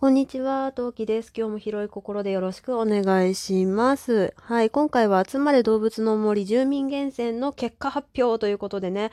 こんにちは、トウキです。今日も広い心でよろしくお願いします。はい、今回は集まれ動物の森住民厳選の結果発表ということでね、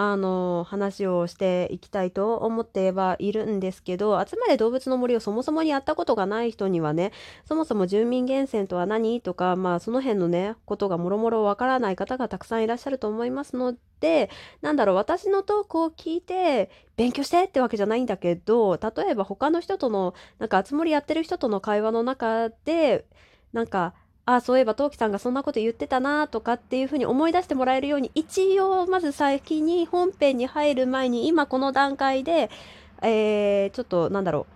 あの、話をしていきたいと思ってはいるんですけど、集まれ動物の森をそもそもにやったことがない人にはね、そもそも住民厳選とは何？とか、まあその辺のね、ことがもろもろわからない方がたくさんいらっしゃると思いますので、なんだろう、私のトークを聞いて勉強してってわけじゃないんだけど、例えば他の人とのなんか、あつ森やってる人との会話の中で、なんか、あ、そういえば、トウキさんがそんなこと言ってたなとかっていうふうに思い出してもらえるように、一応、まず先に本編に入る前に、今この段階で、えー、ちょっと、なんだろう、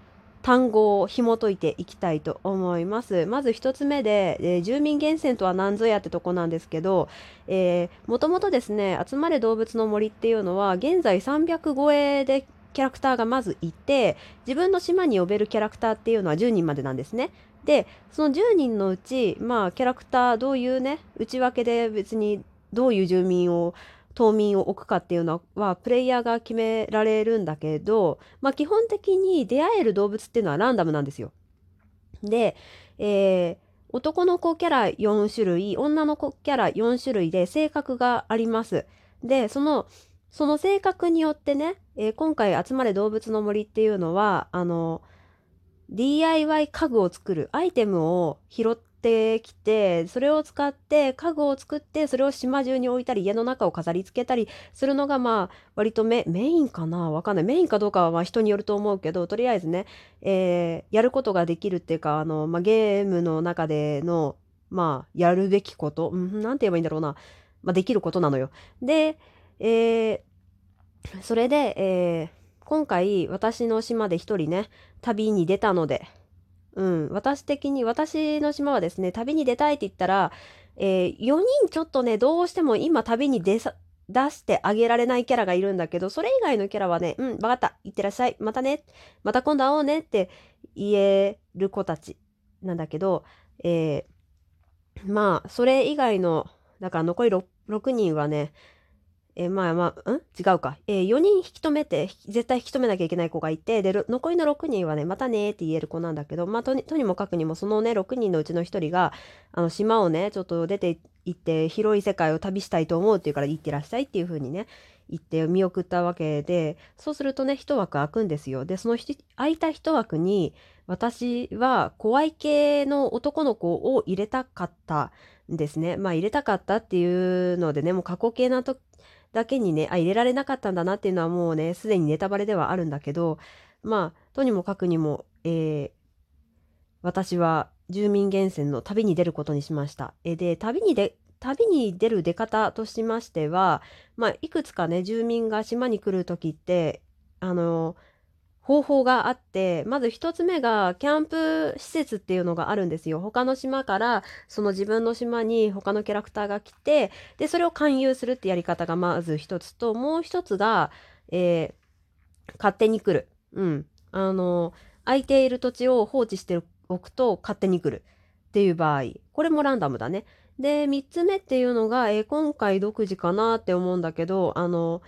単語を紐解いていきたいと思います。まず一つ目で、えー住民厳選とは何ぞやってとこなんですけど、え、もともとですね、集まれ動物の森っていうのは、現在300超えでキャラクターがまずいて、自分の島に呼べるキャラクターっていうのは10人までなんですね。で、その10人のうち、まあ、キャラクター、どういうね、内訳で別にどういう住民を、島民を置くかっていうのは、プレイヤーが決められるんだけど、まあ、基本的に出会える動物っていうのはランダムなんですよ。で、えー男の子キャラ4種類、女の子キャラ4種類で性格があります。で、その、その性格によってね、えー今回集まれ動物の森っていうのは、あの、DIY 家具を作るアイテムを拾ってきて、それを使って家具を作って、それを島中に置いたり、家の中を飾り付けたりするのが、まあ、割とメインかな？わかんない。メインかどうかはまあ人によると思うけど、とりあえずね、えーやることができるっていうか、あの、まあ、ゲームの中での、まあ、やるべきこと、う、んて言えばいいんだろうな。まあ、できることなのよ。で、えーそれで、えー今回私の島で一人ね、旅に出たので、うん、私的に、私の島はですね、旅に出たいって言ったら、え4人ちょっとね、どうしても今旅に出さ、出してあげられないキャラがいるんだけど、それ以外のキャラはね、うん、わかった、いってらっしゃい、またね、また今度会おうねって言える子たちなんだけど、えーまあ、それ以外の、だから残り 6, 6人はね、えーまあまあ、ん？違うか。えー4人引き止めて、絶対引き止めなきゃいけない子がいて、で、残りの6人はね、またねーって言える子なんだけど、まあ、とにとにもかくにも、そのね、6人のうちの1人が、あの、島をね、ちょっと出て行って、広い世界を旅したいと思うっていうから、行ってらっしゃいっていう風にね、言って見送ったわけで、そうするとね、一枠空くんですよ。で、その空いた一枠に、私は怖い系の男の子を入れたかったんですね。まあ入れたかったっていうのでね、もう過去形なとだけにね、あ、入れられなかったんだなっていうのはもうね、すでにネタバレではあるんだけど、まあ、とにもかくにも、えー私は住民源泉の旅に出ることにしました。えで、旅にで、旅に出る出方としましては、まあ、いくつかね、住民が島に来るときって、あの、方法があって、まず一つ目が、キャンプ施設っていうのがあるんですよ。他の島から、その自分の島に他のキャラクターが来て、で、それを勧誘するってやり方がまず一つと、もう一つが、えー勝手に来る。うん。あの、空いている土地を放置しておくと勝手に来るっていう場合。これもランダムだね。で、三つ目っていうのが、えー今回独自かなって思うんだけど、あの、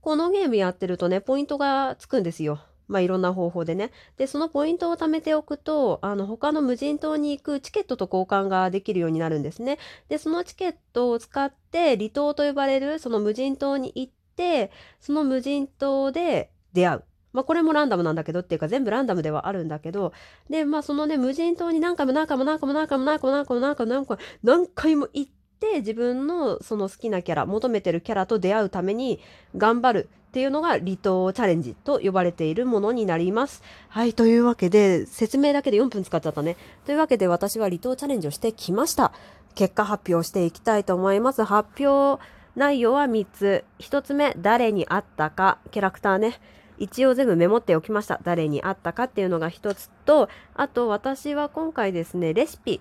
このゲームやってるとね、ポイントがつくんですよ。まあいろんな方法でね。で、そのポイントを貯めておくと、あの、他の無人島に行くチケットと交換ができるようになるんですね。で、そのチケットを使って、離島と呼ばれるその無人島に行って、その無人島で出会う。まあこれもランダムなんだけどっていうか全部ランダムではあるんだけど、で、まあそのね、無人島に何回も何回も何回も何回も何回も何回も何回も何回も何回も行って、自分のその好きなキャラ、求めてるキャラと出会うために頑張るっていうのが離島チャレンジと呼ばれているものになります。はい、というわけで、説明だけで4分使っちゃったね。というわけで私は離島チャレンジをしてきました。結果発表していきたいと思います。発表内容は3つ。1つ目、誰に会ったか、キャラクターね。一応全部メモっておきました。誰に会ったかっていうのが一つと、あと私は今回ですね、レシピ。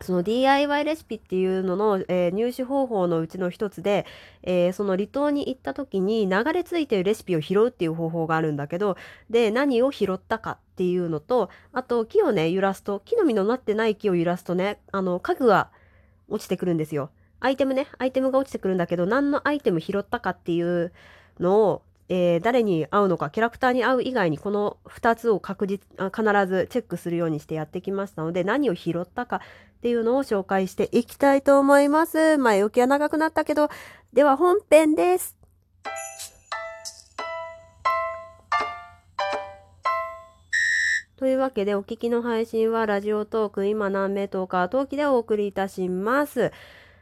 その DIY レシピっていうのの、えー入手方法のうちの一つで、えーその離島に行った時に流れ着いてるレシピを拾うっていう方法があるんだけど、で、何を拾ったかっていうのと、あと木をね、揺らすと、木の実のなってない木を揺らすとね、あの、家具が落ちてくるんですよ。アイテムね、アイテムが落ちてくるんだけど、何のアイテム拾ったかっていうのを、えー、誰に会うのかキャラクターに会う以外にこの2つを確実必ずチェックするようにしてやってきましたので何を拾ったかっていうのを紹介していきたいと思います。前置きは長くなったけどでは本編です。というわけでお聞きの配信はラジオトーク今何名とか陶器でお送りいたします。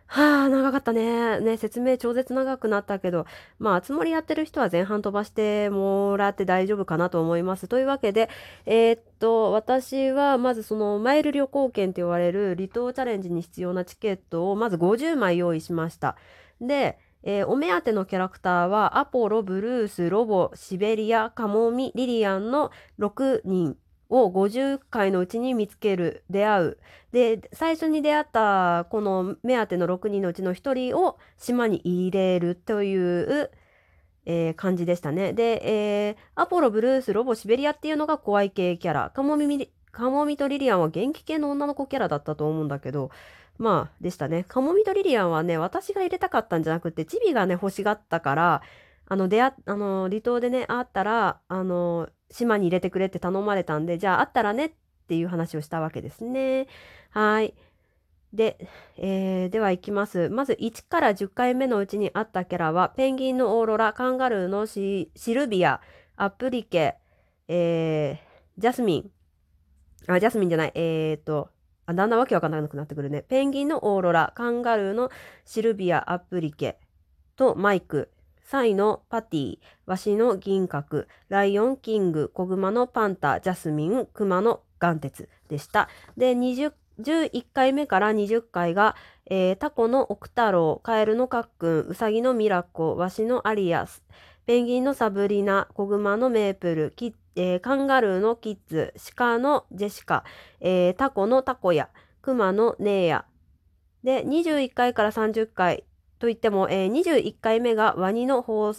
はあ、長かったね。ね、説明超絶長くなったけど、まあ、つもりやってる人は前半飛ばしてもらって大丈夫かなと思います。というわけで、えー、っと、私はまずそのマイル旅行券と言われる離島チャレンジに必要なチケットをまず50枚用意しました。で、えー、お目当てのキャラクターはアポロ、ブルース、ロボ、シベリア、カモミ、リリアンの6人を50回のうちに見つける出会う。で最初に出会ったこの目当ての6人のうちの1人を島に入れるという、えー、感じでしたね。で、えー、アポロブルースロボシベリアっていうのが怖い系キャラ。カモミカモミとリリアンは元気系の女の子キャラだったと思うんだけどまあでしたね。カモミとリリアンはね私が入れたかったんじゃなくてチビがね欲しがったからあの出会あの離島でね会ったらあの島に入れてくれって頼まれたんで、じゃああったらねっていう話をしたわけですね。はい。で、えー、では行きます。まず1から10回目のうちにあったキャラは、ペンギンのオーロラ、カンガルーのシルビア、アプリケ、えー、ジャスミン、あ、ジャスミンじゃない、えーと、あだんだんわけわかんなくなってくるね。ペンギンのオーロラ、カンガルーのシルビア、アプリケとマイク、サイのパティ、ワシの銀閣、ライオンキング、コグマのパンタ、ジャスミン、クマの眼鉄でした。で、20 11回目から20回が、えー、タコのオクタロウ、カエルのカックン、ウサギのミラコ、ワシのアリアス、ペンギンのサブリナ、コグマのメープル、えー、カンガルーのキッズ、鹿のジェシカ、えー、タコのタコヤ、クマのネーヤ。で、21回から30回、といっても、えー、21回目がワニの方、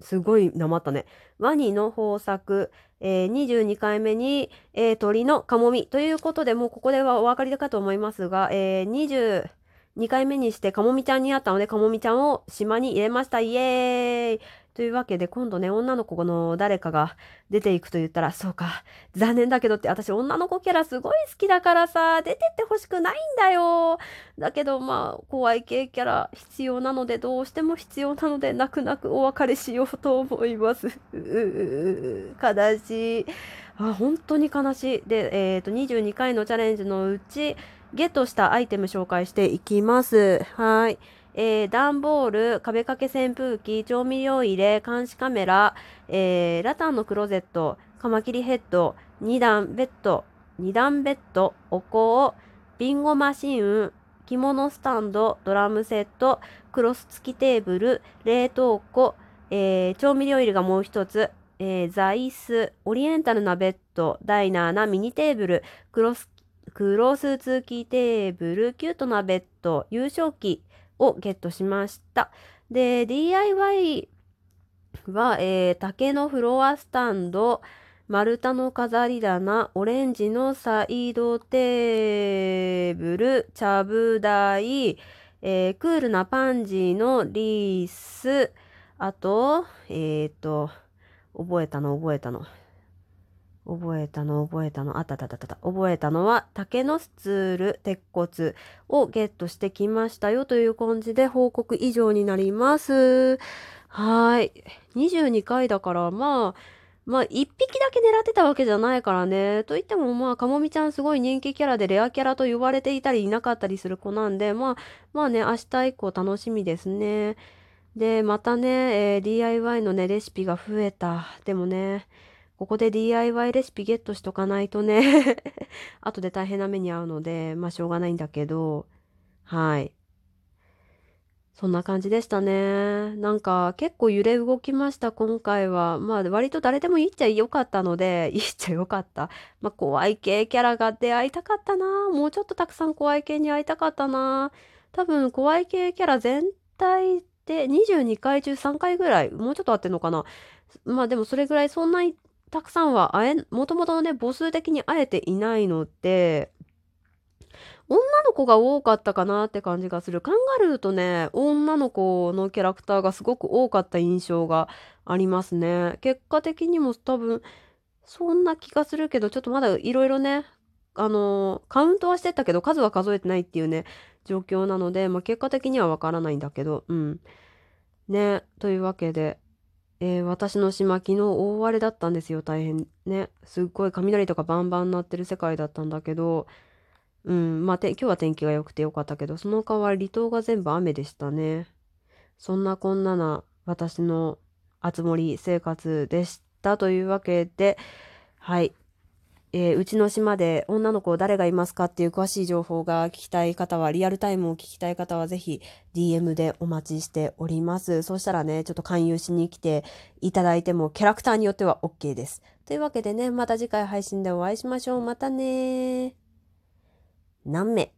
すごいなまったね。ワニの豊作、えー、22回目に、えー、鳥のカモミということで、もうここではお分かりかと思いますが、えー、22回目にしてカモミちゃんに会ったので、カモミちゃんを島に入れました。イエーイというわけで今度ね女の子の誰かが出ていくと言ったらそうか残念だけどって私女の子キャラすごい好きだからさ出てってほしくないんだよ。だけどまあ怖い系キャラ必要なのでどうしても必要なので泣く泣くお別れしようと思います。悲しい。あ本当に悲しい。でえっ、ー、と22回のチャレンジのうちゲットしたアイテム紹介していきます。はい。えー、段ボール、壁掛け扇風機、調味料入れ、監視カメラ、えー、ラタンのクローゼット、カマキリヘッド、2段ベッド、2段ベッド、お香、ビンゴマシン、着物スタンド、ドラムセット、クロス付きテーブル、冷凍庫、えー、調味料入れがもう一つ、えー、座椅子、オリエンタルなベッド、ダイナーなミニテーブル、クロス、クロス付きテーブル、キュートなベッド、優勝機、をゲットしました。で、DIY は、えー、竹のフロアスタンド、丸太の飾り棚、オレンジのサイドテーブル、ちゃぶ台、えー、クールなパンジーのリース、あと、えっ、ー、と、覚えたの覚えたの。覚えたの覚えたのあったたたたた。覚えたのは竹のスツール鉄骨をゲットしてきましたよという感じで報告以上になります。はい。22回だからまあまあ1匹だけ狙ってたわけじゃないからね。といってもまあかもみちゃんすごい人気キャラでレアキャラと言われていたりいなかったりする子なんでまあまあね明日以降楽しみですね。でまたね、えー、DIY のねレシピが増えた。でもねここで DIY レシピゲットしとかないとね 後で大変な目に遭うので、まあしょうがないんだけど、はい。そんな感じでしたね。なんか結構揺れ動きました、今回は。まあ割と誰でもいいっちゃよかったので、いいっちゃよかった。まあ怖い系キャラが出会いたかったな。もうちょっとたくさん怖い系に会いたかったな。多分怖い系キャラ全体で22回中3回ぐらい、もうちょっと合ってんのかな。まあでもそれぐらいそんなたくさんは会え、もともとね、母数的に会えていないので、女の子が多かったかなって感じがする。カンガルーとね、女の子のキャラクターがすごく多かった印象がありますね。結果的にも多分、そんな気がするけど、ちょっとまだいろいろね、あのカウントはしてたけど、数は数えてないっていうね、状況なので、まあ、結果的にはわからないんだけど、うん。ね、というわけで、えー、私の島昨日大荒れだったんですよ、大変ね。すっごい雷とかバンバン鳴ってる世界だったんだけど、うん、まあ、今日は天気が良くてよかったけど、その代わり離島が全部雨でしたね。そんなこんなな私のあつ森生活でしたというわけで、はい。えー、うちの島で女の子誰がいますかっていう詳しい情報が聞きたい方は、リアルタイムを聞きたい方は、ぜひ DM でお待ちしております。そしたらね、ちょっと勧誘しに来ていただいても、キャラクターによっては OK です。というわけでね、また次回配信でお会いしましょう。またね何名？